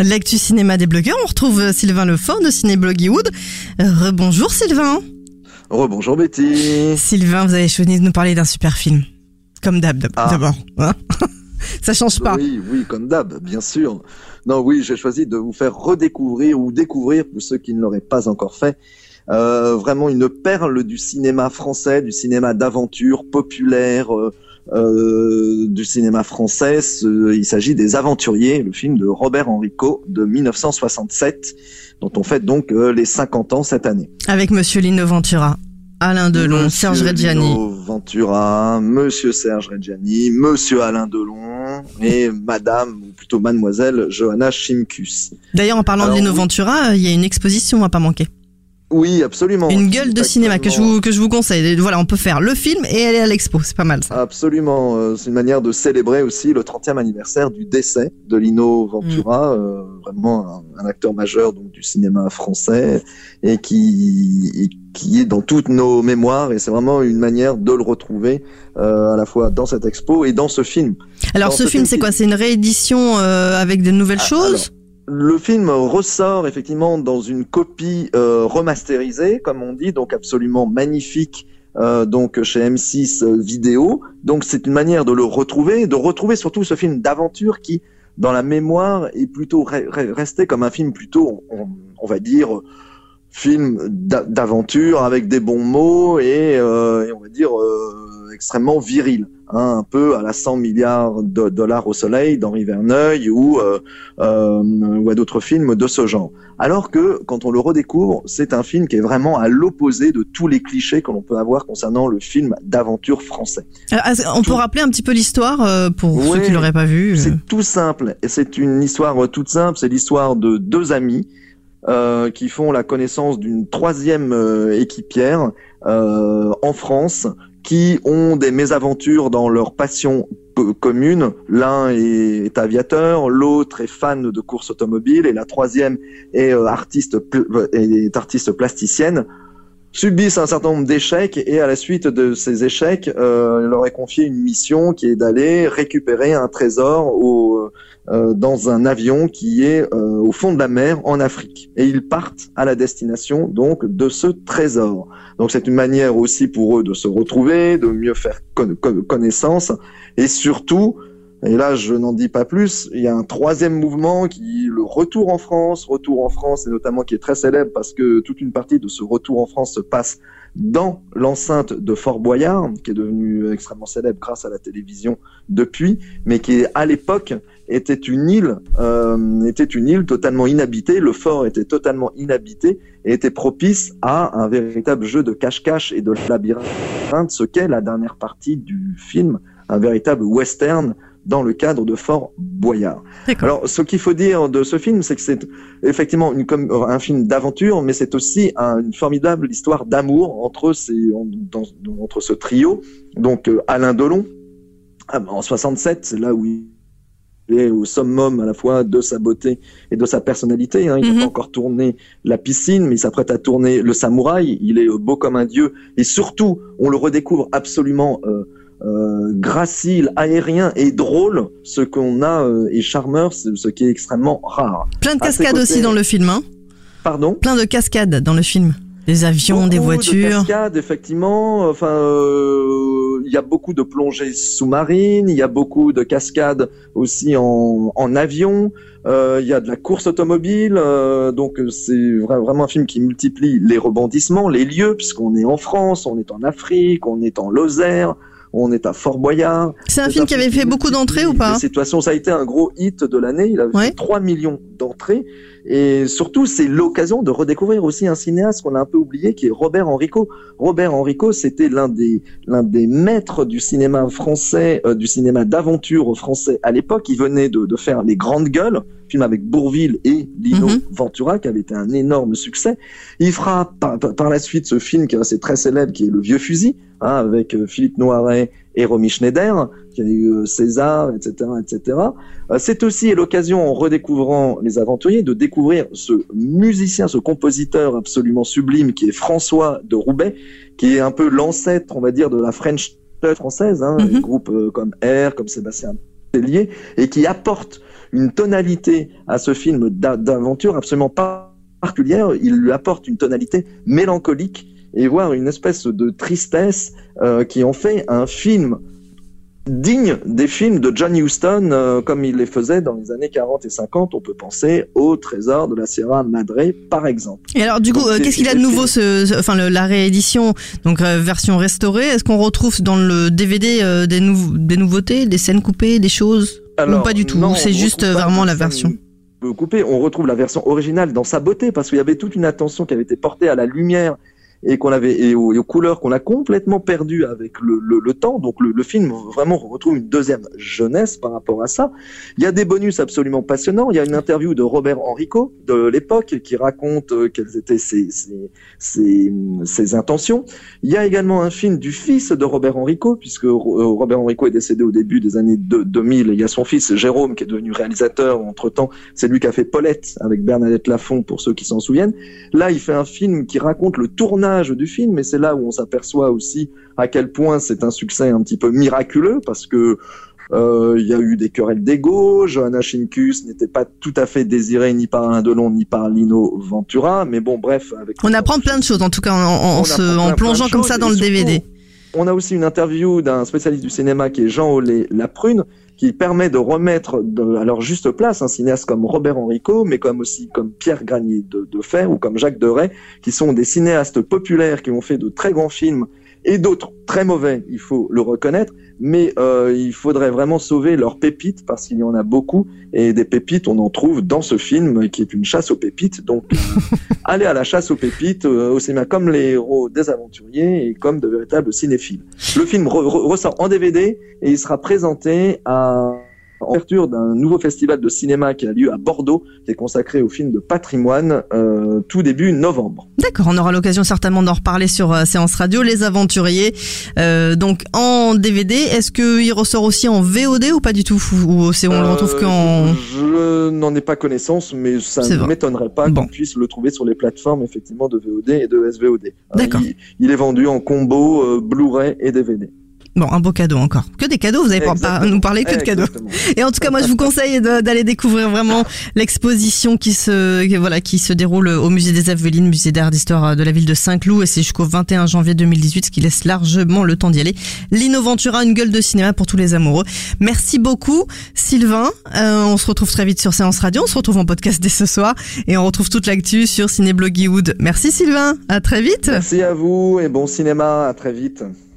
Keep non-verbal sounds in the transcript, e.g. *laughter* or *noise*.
L'actu cinéma des blogueurs, on retrouve Sylvain Lefort de Cinébloggywood. Rebonjour Sylvain. Rebonjour Betty. Sylvain, vous avez choisi de nous parler d'un super film. Comme d'hab Ah. d'abord. hein. *laughs* Ça change pas. Oui, oui, comme d'hab, bien sûr. Non, oui, j'ai choisi de vous faire redécouvrir ou découvrir, pour ceux qui ne l'auraient pas encore fait, euh, vraiment une perle du cinéma français, du cinéma d'aventure populaire, euh, euh, du cinéma français. Il s'agit des Aventuriers, le film de Robert Enrico de 1967, dont on fête donc euh, les 50 ans cette année. Avec Monsieur Lino Ventura, Alain Delon, Monsieur Serge Reggiani. Lino Ventura, Monsieur Serge Reggiani, Monsieur Alain Delon et Madame, ou plutôt Mademoiselle Johanna Chimkus. D'ailleurs, en parlant Alors, de Lino. Ventura, il y a une exposition à pas manquer. Oui, absolument. Une gueule de cinéma que je vous, que je vous conseille. Voilà, on peut faire le film et aller à l'expo. C'est pas mal ça. Absolument, euh, c'est une manière de célébrer aussi le 30e anniversaire du décès de Lino Ventura, Mm. euh, vraiment un, un acteur majeur donc du cinéma français et qui et qui est dans toutes nos mémoires et c'est vraiment une manière de le retrouver euh, à la fois dans cette expo et dans ce film. Alors, ce ce film, film c'est quoi? C'est une réédition euh, avec de nouvelles Ah, choses? Le film ressort effectivement dans une copie euh, remasterisée, comme on dit, donc absolument magnifique, euh, donc chez M6 Vidéo. Donc c'est une manière de le retrouver, de retrouver surtout ce film d'aventure qui, dans la mémoire, est plutôt re- re- resté comme un film plutôt, on va dire, film d'a- d'aventure avec des bons mots et, euh, et on va dire euh, extrêmement viril, hein, un peu à la 100 milliards de dollars au soleil d'Henri Verneuil ou euh, euh, ou à d'autres films de ce genre. Alors que quand on le redécouvre, c'est un film qui est vraiment à l'opposé de tous les clichés que l'on peut avoir concernant le film d'aventure français. Alors, est-ce- On peut rappeler un petit peu l'histoire euh, pour ceux qui l'auraient pas vu. euh. C'est tout simple et c'est une histoire toute simple. C'est l'histoire de deux amis euh, qui font la connaissance d'une troisième euh, équipière euh, en France qui ont des mésaventures dans leur passion co- commune. L'un est, aviateur, l'autre est fan de course automobile et la troisième est euh, artiste est artiste plasticienne subissent un certain nombre d'échecs et à la suite de ces échecs, euh, leur est confié une mission qui est d'aller récupérer un trésor au, euh, dans un avion qui est euh, au fond de la mer en Afrique. Et ils partent à la destination donc de ce trésor. Donc c'est une manière aussi pour eux de se retrouver, de mieux faire con- con- connaissance et surtout et là, je n'en dis pas plus. Il y a un troisième mouvement qui, le retour en France, retour en France, et notamment qui est très célèbre parce que toute une partie de ce retour en France se passe dans l'enceinte de Fort Boyard, qui est devenu extrêmement célèbre grâce à la télévision depuis, mais qui à l'époque était une île, euh, était une île totalement inhabitée. Le fort était totalement inhabité et était propice à un véritable jeu de cache-cache et de labyrinthe, ce qu'est la dernière partie du film, un véritable western dans le cadre de Fort Boyard. Alors, ce qu'il faut dire de ce film, c'est que c'est effectivement une, un film d'aventure, mais c'est aussi un- une formidable histoire d'amour entre ces, en- dans- dans- entre ce trio. Donc, euh, Alain Delon, ah, en 67, c'est là où il est au summum à la fois de sa beauté et de sa personnalité. Hein. Il n'a Mhm. pas encore tourné La piscine, mais il s'apprête à tourner Le Samouraï. Il est euh, beau comme un dieu. Et surtout, on le redécouvre absolument euh, euh, gracile, aérien et drôle, ce qu'on a, euh, et charmeur, ce qui est extrêmement rare. Plein de cascades côtés- aussi dans le film. Hein. Pardon? Plein de cascades dans le film. Des avions, des voitures. De cascades, effectivement. Enfin, euh, il y a beaucoup de plongées sous-marines, il y a beaucoup de cascades aussi en, en avion. euh, il y a de la course automobile. euh, donc c'est vra- vraiment un film qui multiplie les rebondissements, les lieux, puisqu'on est en France, on est en Afrique, on est en Lozère. On est à Fort Boyard. C'est un film qui avait fait beaucoup d'entrées ou pas Cette situation, ça a été un gros hit de l'année. Il a Ouais. fait 3 millions d'entrées. Et surtout, c'est l'occasion de redécouvrir aussi un cinéaste qu'on a un peu oublié, qui est Robert Enrico. Robert Enrico, c'était l'un des l'un des maîtres du cinéma français, euh, du cinéma d'aventure français à l'époque. Il venait de, de faire Les Grandes Gueules, film avec Bourville et Lino Mhm. Ventura, qui avait été un énorme succès. Il fera par, la suite ce film qui est resté très célèbre, qui est Le Vieux Fusil, hein, avec euh, Philippe Noiret et Romy Schneider, qui a eu euh, César, etc., etc. Euh, C'est aussi l'occasion, en redécouvrant Les Aventuriers, de découvrir ce musicien, ce compositeur absolument sublime qui est François de Roubaix, qui est un peu l'ancêtre, on va dire, de la French française, hein, Mhm. des groupes comme R, comme Sébastien Tellier, et qui apporte une tonalité à ce film d'a- d'aventure absolument particulière. Il lui apporte une tonalité mélancolique et voire une espèce de tristesse euh, qui en fait un film digne des films de John Huston euh, comme il les faisait dans les années 40 et 50. On peut penser au Trésor de la Sierra Madre par exemple. Et alors du coup, euh, qu'est-ce qu'il a de nouveau, ce, ce- enfin le- la réédition, donc euh, version restaurée? Est-ce qu'on retrouve dans le DVD des, nou- des nouveautés, des scènes coupées, des choses? Ou pas du tout, c'est juste, euh, vraiment la version. On retrouve la version originale dans sa beauté parce qu'il y avait toute une attention qui avait été portée à la lumière et qu'on avait aux, couleurs qu'on a complètement perdu avec le, temps. Donc le, film vraiment retrouve une deuxième jeunesse par rapport à ça. Il y a des bonus absolument passionnants. Il y a une interview de Robert Enrico de l'époque qui raconte euh, quelles étaient ses, intentions. Il y a également un film du fils de Robert Enrico, puisque euh, Robert Enrico est décédé au début des années de- 2000. Il y a son fils Jérôme qui est devenu réalisateur. Entre-temps, c'est lui qui a fait Paulette avec Bernadette Lafont, pour ceux qui s'en souviennent. Là, il fait un film qui raconte le tournage du film, et c'est là où on s'aperçoit aussi à quel point c'est un succès un petit peu miraculeux, parce que euh, il y a eu des querelles d'ego. Johanna Shinkus n'était pas tout à fait désirée ni par Alain Delon ni par Lino Ventura, mais bon, bref. Avec On apprend plein de choses, en tout cas, en, en- en On se- en plongeant comme ça dans le DVD. On a aussi une interview d'un spécialiste du cinéma qui est Jean Olé Laprune, qui permet de remettre à leur juste place un cinéaste comme Robert Enrico, mais comme aussi comme Pierre Granier de, de Fer ou comme Jacques Deray, qui sont des cinéastes populaires qui ont fait de très grands films et d'autres très mauvais, il faut le reconnaître, mais euh, il faudrait vraiment sauver leurs pépites parce qu'il y en a beaucoup et des pépites on en trouve dans ce film qui est une chasse aux pépites. Donc *laughs* allez à la chasse aux pépites euh, au cinéma comme les héros des aventuriers et comme de véritables cinéphiles. Le film re- re- ressort en DVD et il sera présenté à en ouverture d'un nouveau festival de cinéma qui a lieu à Bordeaux, qui est consacré au film de patrimoine, euh, tout début novembre. D'accord, on aura l'occasion certainement d'en reparler sur euh, Séance Radio, Les Aventuriers. Euh, donc en DVD, est-ce qu'il ressort aussi en VOD ou pas du tout? Ou c'est on le retrouve Euh, qu'en... Je n'en ai pas connaissance, mais ça ne m'étonnerait pas Bon. qu'on puisse le trouver sur les plateformes effectivement de VOD et de SVOD. Euh, D'accord. Il, il est vendu en combo Blu-ray et DVD. Bon, un beau cadeau encore. Que des cadeaux, vous allez pas nous parler que de cadeaux. Et en tout cas, moi, je vous conseille d'aller découvrir vraiment *laughs* l'exposition qui se, voilà, qui se déroule au musée des Avelines, musée d'art d'histoire de la ville de Saint-Cloud, et c'est jusqu'au 21 janvier 2018, ce qui laisse largement le temps d'y aller. Lino Ventura, une gueule de cinéma pour tous les amoureux. Merci beaucoup, Sylvain. Euh, on se retrouve très vite sur Séance Radio. On se retrouve en podcast dès ce soir, et on retrouve toute l'actu sur Cinébloggywood. Merci, Sylvain. À très vite. Merci à vous et bon cinéma. À très vite.